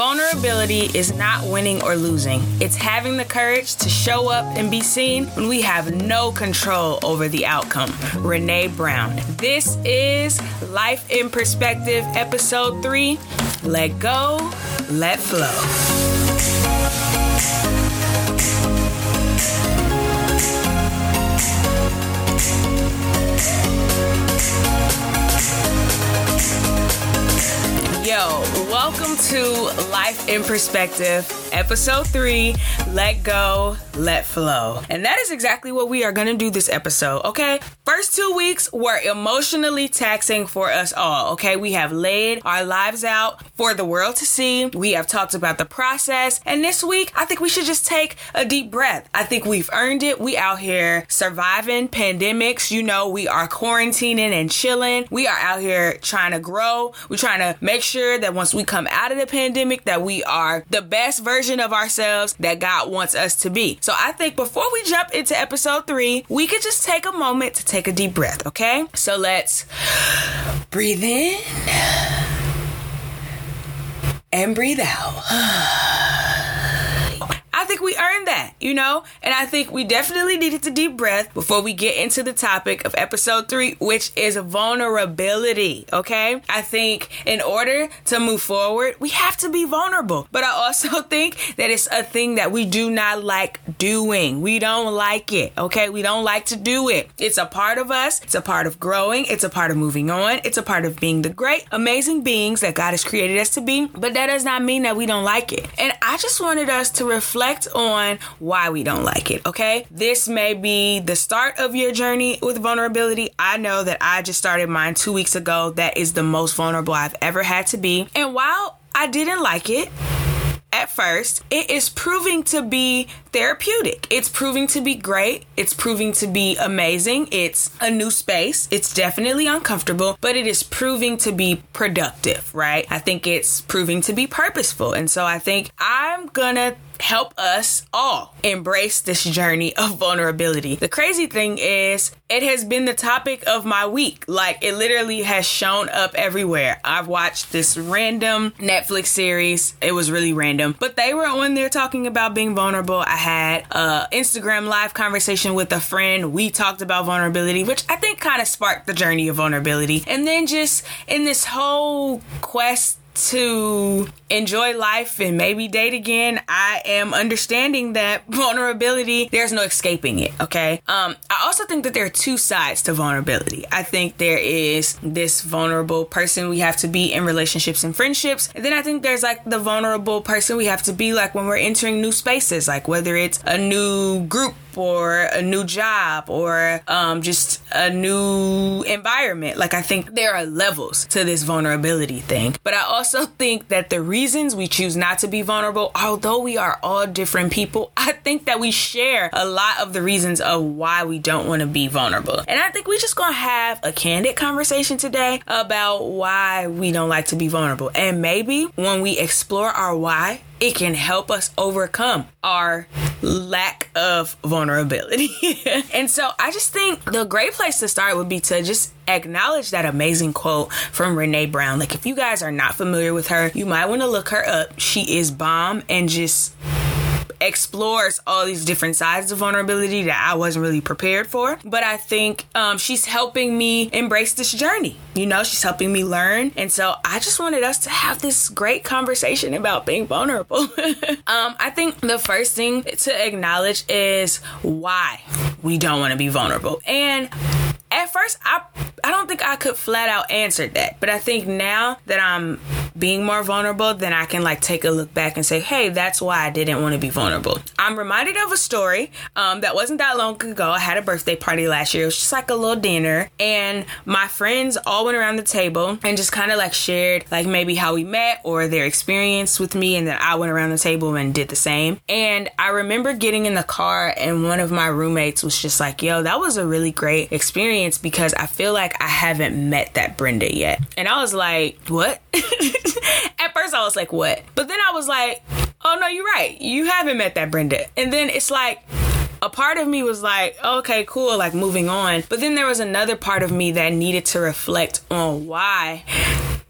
Vulnerability is not winning or losing. It's having the courage to show up and be seen when we have no control over the outcome. Brené Brown. This is Life in Perspective, Episode 3 Let Go, Let Flow. Yo, welcome to Life in Perspective, episode three Let Go, Let Flow. And that is exactly what we are going to do this episode, okay? First two weeks were emotionally taxing for us all, okay? We have laid our lives out for the world to see. We have talked about the process. And this week, I think we should just take a deep breath. I think we've earned it. We out here surviving pandemics. You know, we are quarantining and chilling. We are out here trying to grow. We're trying to make sure that once we come out of the pandemic that we are the best version of ourselves that God wants us to be. So I think before we jump into episode 3, we could just take a moment to take a deep breath, okay? So let's breathe in and breathe out. I think we earned that, you know? And I think we definitely needed to deep breath before we get into the topic of episode three, which is vulnerability, okay? I think in order to move forward, we have to be vulnerable. But I also think that it's a thing that we do not like doing. We don't like it, okay? We don't like to do it. It's a part of us, it's a part of growing, it's a part of moving on, it's a part of being the great, amazing beings that God has created us to be. But that does not mean that we don't like it. And I just wanted us to reflect reflect on why we don't like it, okay? This may be the start of your journey with vulnerability. I know that I just started mine two weeks ago. That is the most vulnerable I've ever had to be. And while I didn't like it, at first, it is proving to be therapeutic. It's proving to be great. It's proving to be amazing. It's a new space. It's definitely uncomfortable, but it is proving to be productive, right? I think it's proving to be purposeful. And so I think I'm gonna help us all embrace this journey of vulnerability. The crazy thing is, it has been the topic of my week. Like, it literally has shown up everywhere. I've watched this random Netflix series. It was really random, but they were on there talking about being vulnerable. I had a Instagram live conversation with a friend. We talked about vulnerability, which I think kind of sparked the journey of vulnerability. And then just in this whole quest to enjoy life and maybe date again, I am understanding that vulnerability, there's no escaping it, okay? Um, I also think that there are two sides to vulnerability. I think there is this vulnerable person we have to be in relationships and friendships. And then I think there's like the vulnerable person we have to be like when we're entering new spaces, like whether it's a new group or a new job or um, just a new environment. Like, I think there are levels to this vulnerability thing. But I also think that the reasons we choose not to be vulnerable, although we are all different people, I think that we share a lot of the reasons of why we don't want to be vulnerable. And I think we're just gonna have a candid conversation today about why we don't like to be vulnerable. And maybe when we explore our why, it can help us overcome our lack of vulnerability. and so I just think the great place to start would be to just acknowledge that amazing quote from Brené Brown. Like, if you guys are not familiar with her, you might want to look her up. She is bomb and just explores all these different sides of vulnerability that I wasn't really prepared for. But I think um, she's helping me embrace this journey. You know, she's helping me learn. And so I just wanted us to have this great conversation about being vulnerable. um, I think the first thing to acknowledge is why we don't want to be vulnerable. And at first I I don't think I could flat out answer that. But I think now that I'm being more vulnerable, then I can like take a look back and say, hey, that's why I didn't want to be vulnerable. I'm reminded of a story um, that wasn't that long ago. I had a birthday party last year. It was just like a little dinner, and my friends all went around the table and just kind of like shared like maybe how we met or their experience with me, and then I went around the table and did the same. And I remember getting in the car, and one of my roommates was just like, yo, that was a really great experience because I feel like I haven't met that Brenda yet. And I was like, what? At first, I was like, what? But then I was like, oh no, you're right. You haven't met that Brenda. And then it's like, a part of me was like, okay, cool, like moving on. But then there was another part of me that needed to reflect on why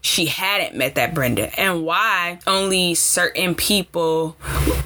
she hadn't met that Brenda and why only certain people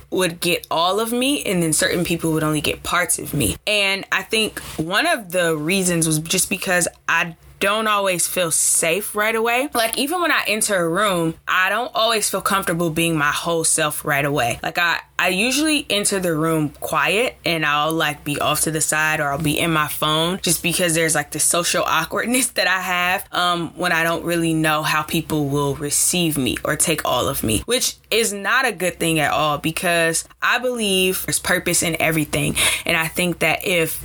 would get all of me and then certain people would only get parts of me. And I think one of the reasons was just because I don't always feel safe right away. Like even when I enter a room, I don't always feel comfortable being my whole self right away. Like I I usually enter the room quiet and I'll like be off to the side or I'll be in my phone just because there's like the social awkwardness that I have um when I don't really know how people will receive me or take all of me, which is not a good thing at all because I believe there's purpose in everything. And I think that if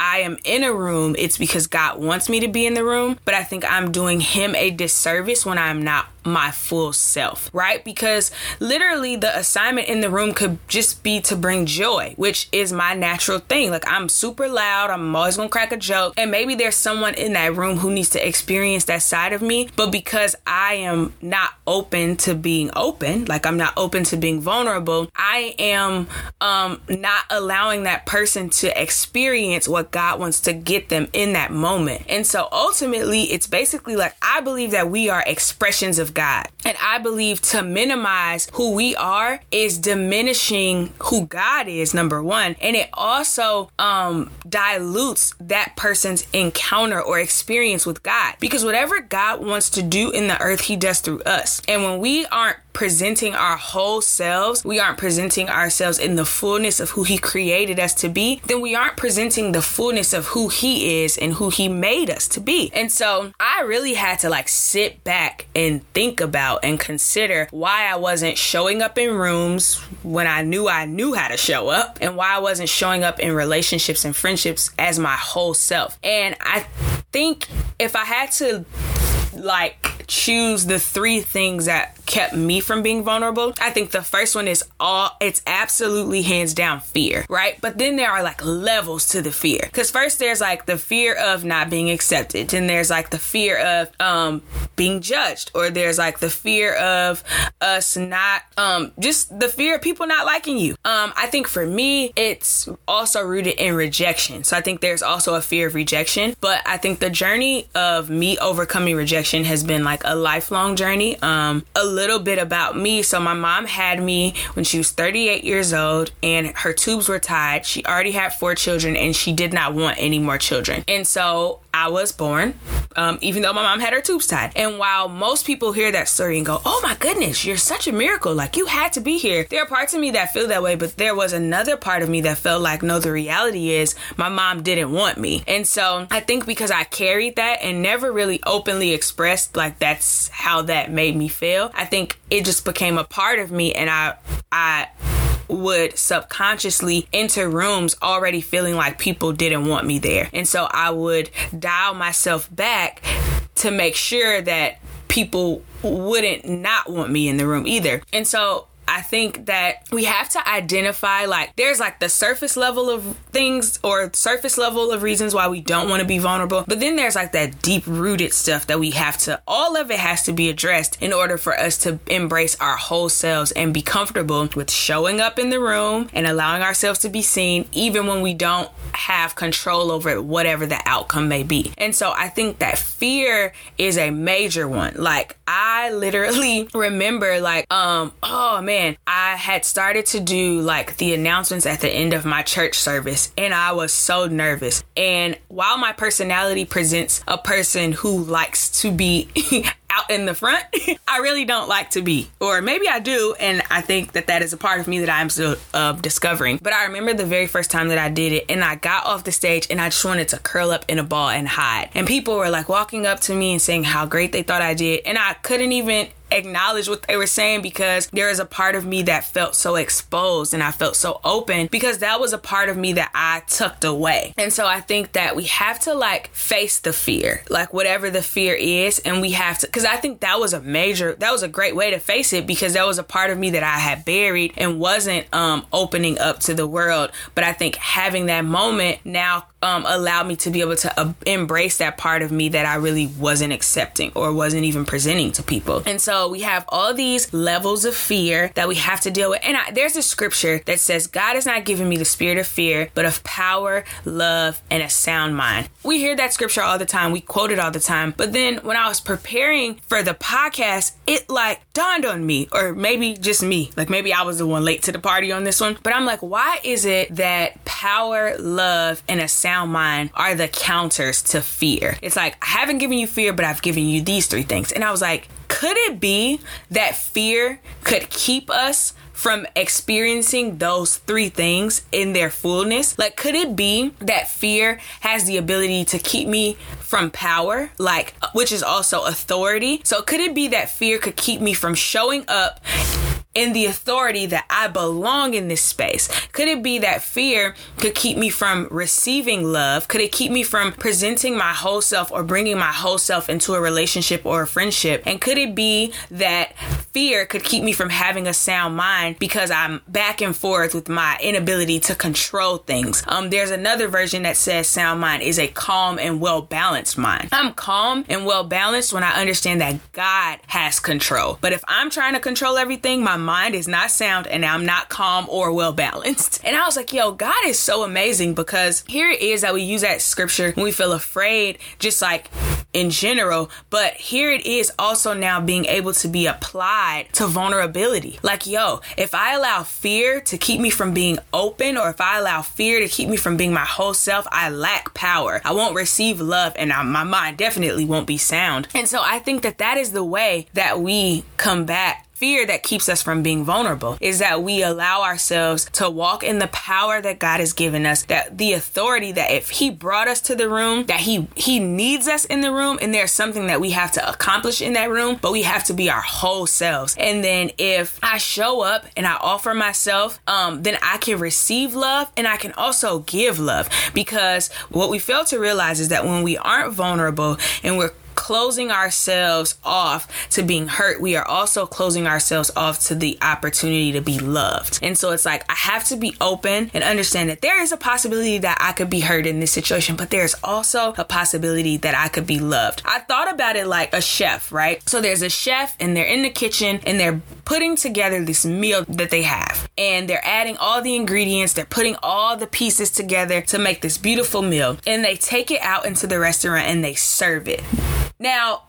I am in a room, it's because God wants me to be in the room, but I think I'm doing him a disservice when I'm not my full self, right? Because literally the assignment in the room could just be to bring joy, which is my natural thing. Like I'm super loud, I'm always gonna crack a joke, and maybe there's someone in that room who needs to experience that side of me, but because I am not open to being open, like I'm not open to being vulnerable, I am um not allowing that person to experience what God wants to get them in that moment. And so ultimately, it's basically like I believe that we are expressions of God. And I believe to minimize who we are is diminishing who God is, number one. And it also um, dilutes that person's encounter or experience with God. Because whatever God wants to do in the earth, He does through us. And when we aren't presenting our whole selves, we aren't presenting ourselves in the fullness of who He created us to be, then we aren't presenting the fullness of who He is and who He made us to be. And so I really had to like sit back and think about and consider why I wasn't showing up in rooms when I knew I knew how to show up and why I wasn't showing up in relationships and friendships as my whole self. And I think if I had to like choose the three things that kept me from being vulnerable, I think the first one is all it's absolutely hands down fear, right? But then there are like levels to the fear. Cuz first there's like the fear of not being accepted, then there's like the fear of um being judged or there's like the fear of us not um just the fear of people not liking you. Um I think for me it's also rooted in rejection. So I think there's also a fear of rejection, but I think the journey of me overcoming rejection has been like a lifelong journey. Um a little bit about me. So my mom had me when she was 38 years old and her tubes were tied. She already had four children and she did not want any more children. And so I was born, um, even though my mom had her tubes tied. And while most people hear that story and go, oh my goodness, you're such a miracle. Like you had to be here. There are parts of me that feel that way, but there was another part of me that felt like, no, the reality is my mom didn't want me. And so I think because I carried that and never really openly expressed like that's how that made me feel, I think it just became a part of me and I, I, would subconsciously enter rooms already feeling like people didn't want me there. And so I would dial myself back to make sure that people wouldn't not want me in the room either. And so I think that we have to identify like there's like the surface level of things or surface level of reasons why we don't want to be vulnerable, but then there's like that deep rooted stuff that we have to all of it has to be addressed in order for us to embrace our whole selves and be comfortable with showing up in the room and allowing ourselves to be seen even when we don't have control over whatever the outcome may be. And so I think that fear is a major one. Like I literally remember like um oh man I had started to do like the announcements at the end of my church service, and I was so nervous. And while my personality presents a person who likes to be out in the front, I really don't like to be. Or maybe I do, and I think that that is a part of me that I'm still uh, discovering. But I remember the very first time that I did it, and I got off the stage and I just wanted to curl up in a ball and hide. And people were like walking up to me and saying how great they thought I did, and I couldn't even acknowledge what they were saying because there is a part of me that felt so exposed and I felt so open because that was a part of me that I tucked away. And so I think that we have to like face the fear, like whatever the fear is, and we have to, because I think that was a major, that was a great way to face it because that was a part of me that I had buried and wasn't um, opening up to the world. But I think having that moment now um, allowed me to be able to uh, embrace that part of me that I really wasn't accepting or wasn't even presenting to people. And so we have all these levels of fear that we have to deal with. And I, there's a scripture that says, God has not given me the spirit of fear, but of power, love, and a sound mind. We hear that scripture all the time. We quote it all the time. But then when I was preparing for the podcast, it like dawned on me, or maybe just me, like maybe I was the one late to the party on this one. But I'm like, why is it that power, love, and a sound mind are the counters to fear? It's like, I haven't given you fear, but I've given you these three things. And I was like, could it be that fear could keep us from experiencing those three things in their fullness? Like, could it be that fear has the ability to keep me from power, like, which is also authority? So, could it be that fear could keep me from showing up in the authority that I belong in this space? Could it be that fear could keep me from receiving love? Could it keep me from presenting my whole self or bringing my whole self into a relationship or a friendship? And could it be that fear could keep me from having a sound mind because I'm back and forth with my inability to control things? Um, there's another version that says sound mind is a calm and well balanced mind. I'm calm and well balanced when I understand that God has control. But if I'm trying to control everything, my mind is not sound and I'm not calm or well balanced. And I was like, yo, God is so amazing because here it is that we use that scripture when we feel afraid, just like in general, but here it is also now being able to be applied to vulnerability. Like, yo, if I allow fear to keep me from being open, or if I allow fear to keep me from being my whole self, I lack power. I won't receive love, and I, my mind definitely won't be sound. And so I think that that is the way that we combat fear that keeps us from being vulnerable is that we allow ourselves to walk in the power that God has given us, that the authority that if he brought us to the room, that he he needs us in the room and there's something that we have to accomplish in that room, but we have to be our whole selves. And then if I show up and I offer myself, um then I can receive love and I can also give love because what we fail to realize is that when we aren't vulnerable and we're closing ourselves off to being hurt, we are also closing ourselves off to the opportunity to be loved. And so it's like, I have to be open and understand that there is a possibility that I could be hurt in this situation, but there's also a possibility that I could be loved. I thought about it like a chef, right? So there's a chef and they're in the kitchen and they're putting together this meal that they have. And they're adding all the ingredients, they're putting all the pieces together to make this beautiful meal. And they take it out into the restaurant and they serve it. Now,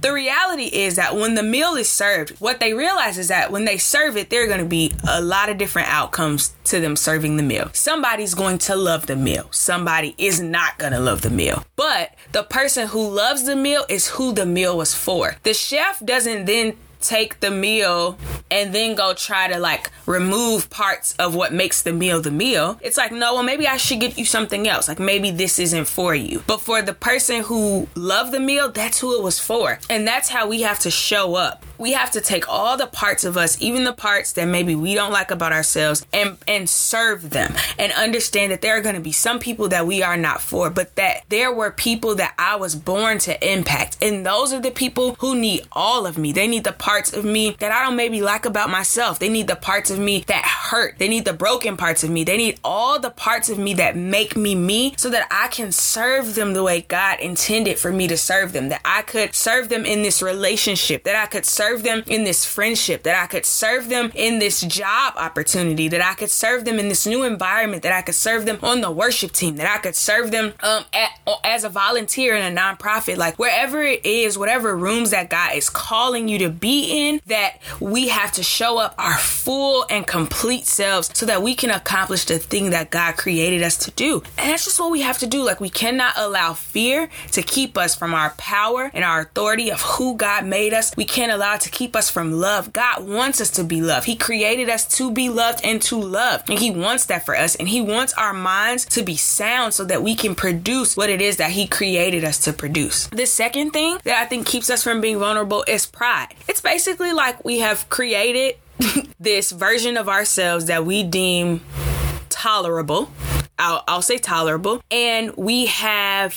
the reality is that when the meal is served, what they realize is that when they serve it, there are going to be a lot of different outcomes to them serving the meal. Somebody's going to love the meal, somebody is not going to love the meal. But the person who loves the meal is who the meal was for. The chef doesn't then take the meal and then go try to like remove parts of what makes the meal the meal. It's like, no, well, maybe I should get you something else. Like maybe this isn't for you. But for the person who loved the meal, that's who it was for. And that's how we have to show up. We have to take all the parts of us, even the parts that maybe we don't like about ourselves, and and serve them and understand that there are going to be some people that we are not for, but that there were people that I was born to impact. And those are the people who need all of me. They need the parts of me that I don't maybe like about myself. They need the parts of me that hurt. They need the broken parts of me. They need all the parts of me that make me me so that I can serve them the way God intended for me to serve them. That I could serve them in this relationship, that I could serve them in this friendship, that I could serve them in this job opportunity, that I could serve them in this new environment, that I could serve them on the worship team, that I could serve them um, at, as a volunteer in a nonprofit, like wherever it is, whatever rooms that God is calling you to be in, that we have to show up our full and complete selves so that we can accomplish the thing that God created us to do. And that's just what we have to do. Like, we cannot allow fear to keep us from our power and our authority of who God made us. We can't allow to keep us from love. God wants us to be loved. He created us to be loved and to love. And He wants that for us. And He wants our minds to be sound so that we can produce what it is that He created us to produce. The second thing that I think keeps us from being vulnerable is pride. It's basically like we have created this version of ourselves that we deem tolerable. I'll, I'll say tolerable. And we have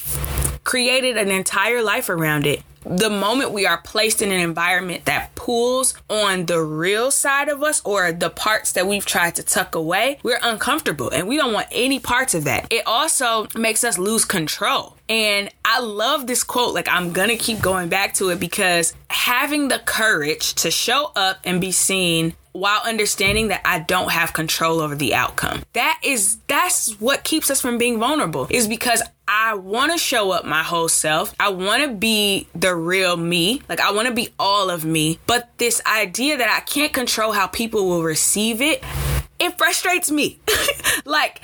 created an entire life around it the moment we are placed in an environment that pulls on the real side of us or the parts that we've tried to tuck away, we're uncomfortable and we don't want any parts of that. It also makes us lose control. And I love this quote. Like, I'm gonna keep going back to it because having the courage to show up and be seen while understanding that I don't have control over the outcome. That is that's what keeps us from being vulnerable is because I want to show up my whole self. I want to be the real me. Like I want to be all of me. But this idea that I can't control how people will receive it, it frustrates me. like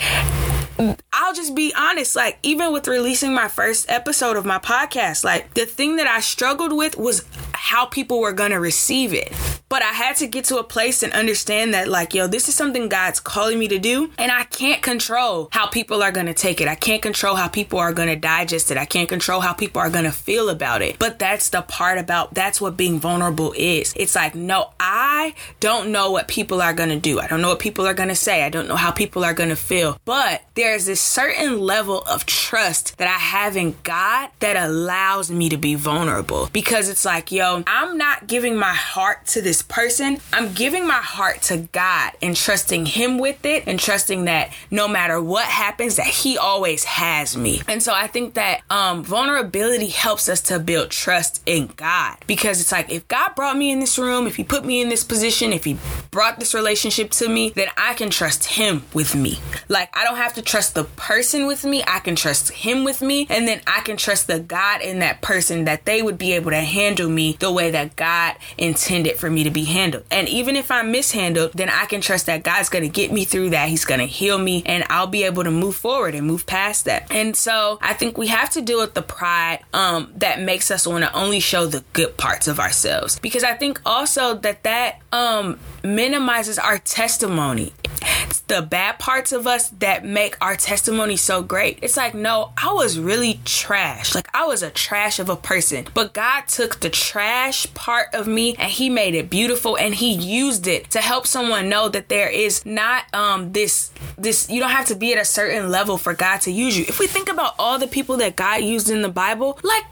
I'll just be honest, like, even with releasing my first episode of my podcast, like, the thing that I struggled with was how people were gonna receive it. But I had to get to a place and understand that, like, yo, this is something God's calling me to do, and I can't control how people are gonna take it. I can't control how people are gonna digest it. I can't control how people are gonna feel about it. But that's the part about that's what being vulnerable is. It's like, no, I don't know what people are gonna do. I don't know what people are gonna say. I don't know how people are gonna feel. But there's this certain level of trust that I have in God that allows me to be vulnerable because it's like, yo, I'm not giving my heart to this person. I'm giving my heart to God and trusting Him with it and trusting that no matter what happens, that He always has me. And so I think that um, vulnerability helps us to build trust in God because it's like if God brought me in this room, if He put me in this position, if He brought this relationship to me, then I can trust Him with me. Like I don't have to trust the person with me, I can trust Him with me, and then I can trust the God in that person that they would be able to handle me the way that God intended for me to be handled. And even if I'm mishandled, then I can trust that God's going to get me through that. He's going to heal me and I'll be able to move forward and move past that. And so I think we have to deal with the pride um, that makes us want to only show the good parts of ourselves. Because I think also that that um, minimizes our testimony. It's the bad parts of us that make our testimony so great. It's like, no, I was really trash. Like, I was a trash of a person. But God took the trash part of me and He made it beautiful and He used it to help someone know that there is not um this this you don't have to be at a certain level for God to use you. If we think about all the people that God used in the Bible, like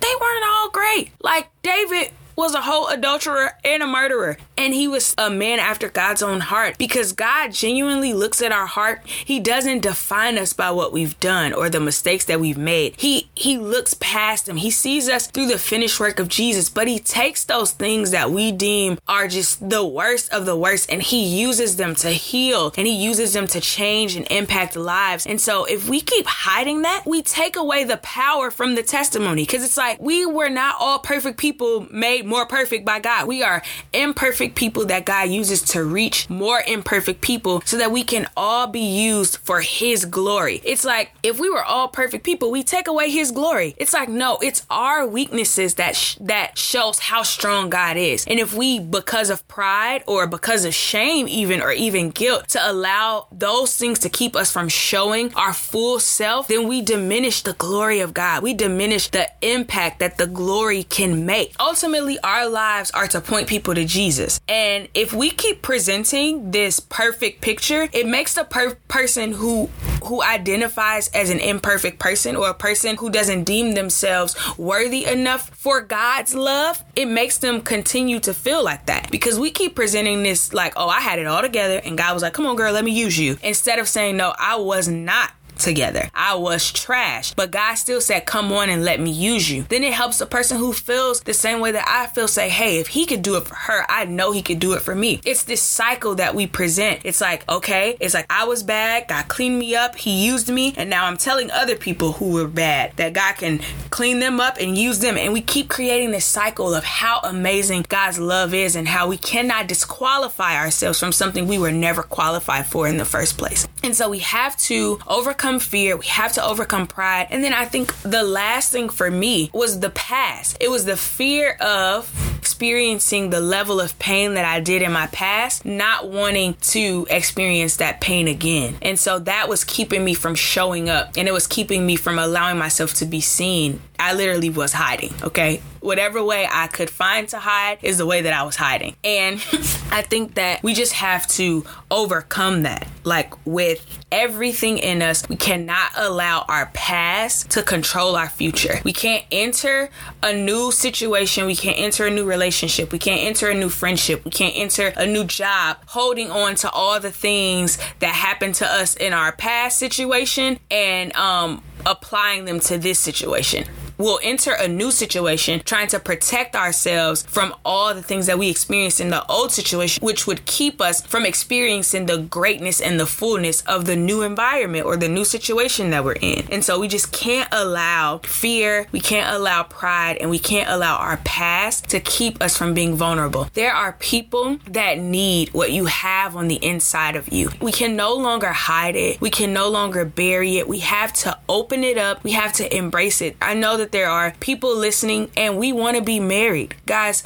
they weren't all great. Like David was a whole adulterer and a murderer. And he was a man after God's own heart because God genuinely looks at our heart. He doesn't define us by what we've done or the mistakes that we've made. He he looks past them. He sees us through the finished work of Jesus, but he takes those things that we deem are just the worst of the worst and he uses them to heal and he uses them to change and impact lives. And so if we keep hiding that, we take away the power from the testimony because it's like we were not all perfect people made more perfect by God. We are imperfect people that God uses to reach more imperfect people so that we can all be used for His glory. It's like if we were all perfect people, we take away His glory. It's like no, it's our weaknesses that sh- that shows how strong God is. And if we, because of pride or because of shame, even or even guilt, to allow those things to keep us from showing our full self, then we diminish the glory of God. We diminish the impact that the glory can make. Ultimately our lives are to point people to Jesus. And if we keep presenting this perfect picture, it makes the per- person who who identifies as an imperfect person or a person who doesn't deem themselves worthy enough for God's love, it makes them continue to feel like that. Because we keep presenting this like, "Oh, I had it all together." And God was like, "Come on, girl, let me use you." Instead of saying, "No, I was not together. I was trash, but God still said, Come on and let me use you. Then it helps the person who feels the same way that I feel say, Hey, if he could do it for her, I know he could do it for me. It's this cycle that we present. It's like, okay, it's like I was bad, God cleaned me up, he used me, and now I'm telling other people who were bad that God can clean them up and use them. And we keep creating this cycle of how amazing God's love is and how we cannot disqualify ourselves from something we were never qualified for in the first place. And so we have to overcome fear, we have to overcome pride. And then I think the last thing for me was the past. It was the fear of experiencing the level of pain that I did in my past, not wanting to experience that pain again. And so that was keeping me from showing up and it was keeping me from allowing myself to be seen I literally was hiding, okay? Whatever way I could find to hide is the way that I was hiding. And I think that we just have to overcome that. Like with everything in us, we cannot allow our past to control our future. We can't enter a new situation, we can't enter a new relationship, we can't enter a new friendship, we can't enter a new job holding on to all the things that happened to us in our past situation and um applying them to this situation we'll enter a new situation trying to protect ourselves from all the things that we experienced in the old situation, which would keep us from experiencing the greatness and the fullness of the new environment or the new situation that we're in. And so we just can't allow fear, we can't allow pride, and we can't allow our past to keep us from being vulnerable. There are people that need what you have on the inside of you. We can no longer hide it, we can no longer bury it. We have to open it up, we have to embrace it. I know that that there are people listening and we want to be married. Guys,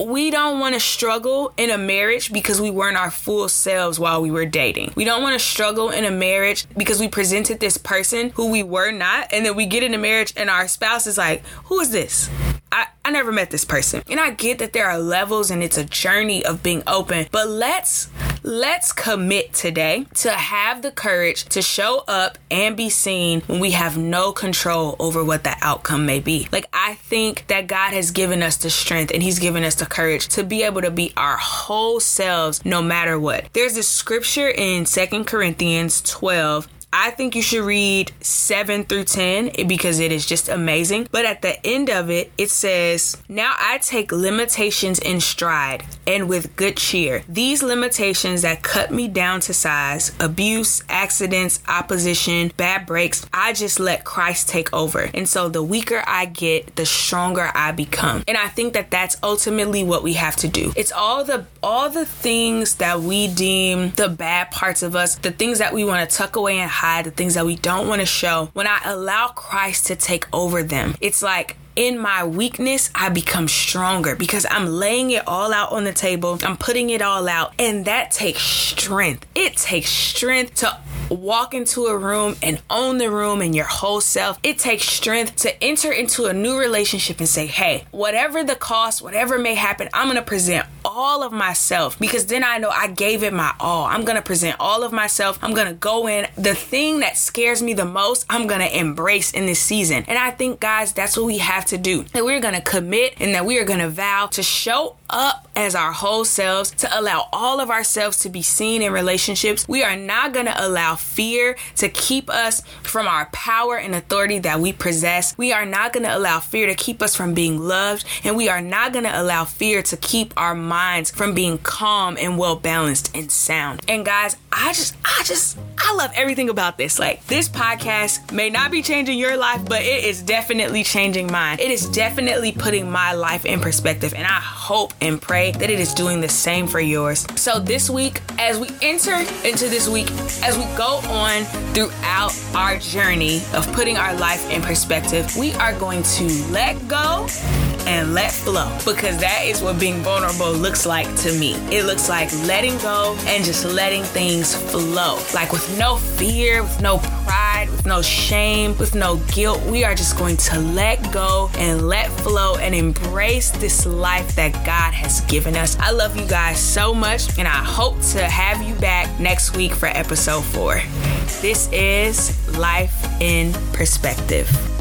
we don't want to struggle in a marriage because we weren't our full selves while we were dating. We don't want to struggle in a marriage because we presented this person who we were not, and then we get into marriage and our spouse is like, Who is this? I, I never met this person. And I get that there are levels and it's a journey of being open, but let's let's commit today to have the courage to show up and be seen when we have no control over what the outcome may be. Like I think that God has given us the strength and he's given us the courage to be able to be our whole selves no matter what. There's a scripture in Second Corinthians 12 I think you should read 7 through 10 because it is just amazing. But at the end of it, it says, Now I take limitations in stride and with good cheer. These limitations that cut me down to size, abuse, accidents, opposition, bad breaks, I just let Christ take over. And so the weaker I get, the stronger I become. And I think that that's ultimately what we have to do. It's all the all the things that we deem the bad parts of us, the things that we want to tuck away and hide the things that we don't want to show, when I allow Christ to take over them, it's like in my weakness, I become stronger because I'm laying it all out on the table. I'm putting it all out. And that takes strength. It takes strength to walk into a room and own the room and your whole self. It takes strength to enter into a new relationship and say, hey, whatever the cost, whatever may happen, I'm going to present all of myself because then I know I gave it my all. I'm going to present all of myself. I'm going to go in. The thing that scares me the most, I'm going to embrace in this season. And I think, guys, that's what we have to do. That we're going to commit and that we are going to vow to show up as our whole selves, to allow all of ourselves to be seen in relationships. We are not going to allow fear to keep us from our power and authority that we possess. We are not going to allow fear to keep us from being loved. And we are not going to allow fear to keep our minds from being calm and well balanced and sound. And guys, I just, I just, I love everything about this. Like, this podcast may not be changing your life, but it is definitely changing mine. It is definitely putting my life in perspective. And I hope and pray that it is doing the same for yours. So, this week, as we enter into this week, as we go on throughout our journey of putting our life in perspective, we are going to let go and let flow because that is what being vulnerable looks like to me. It looks like letting go and just letting things flow. Like with no fear, with no pride, with no shame, with no guilt. We are just going to let go and let flow and embrace this life that God has given us. I love you guys so much and I hope to have you back next week for episode four. This is Life in Perspective.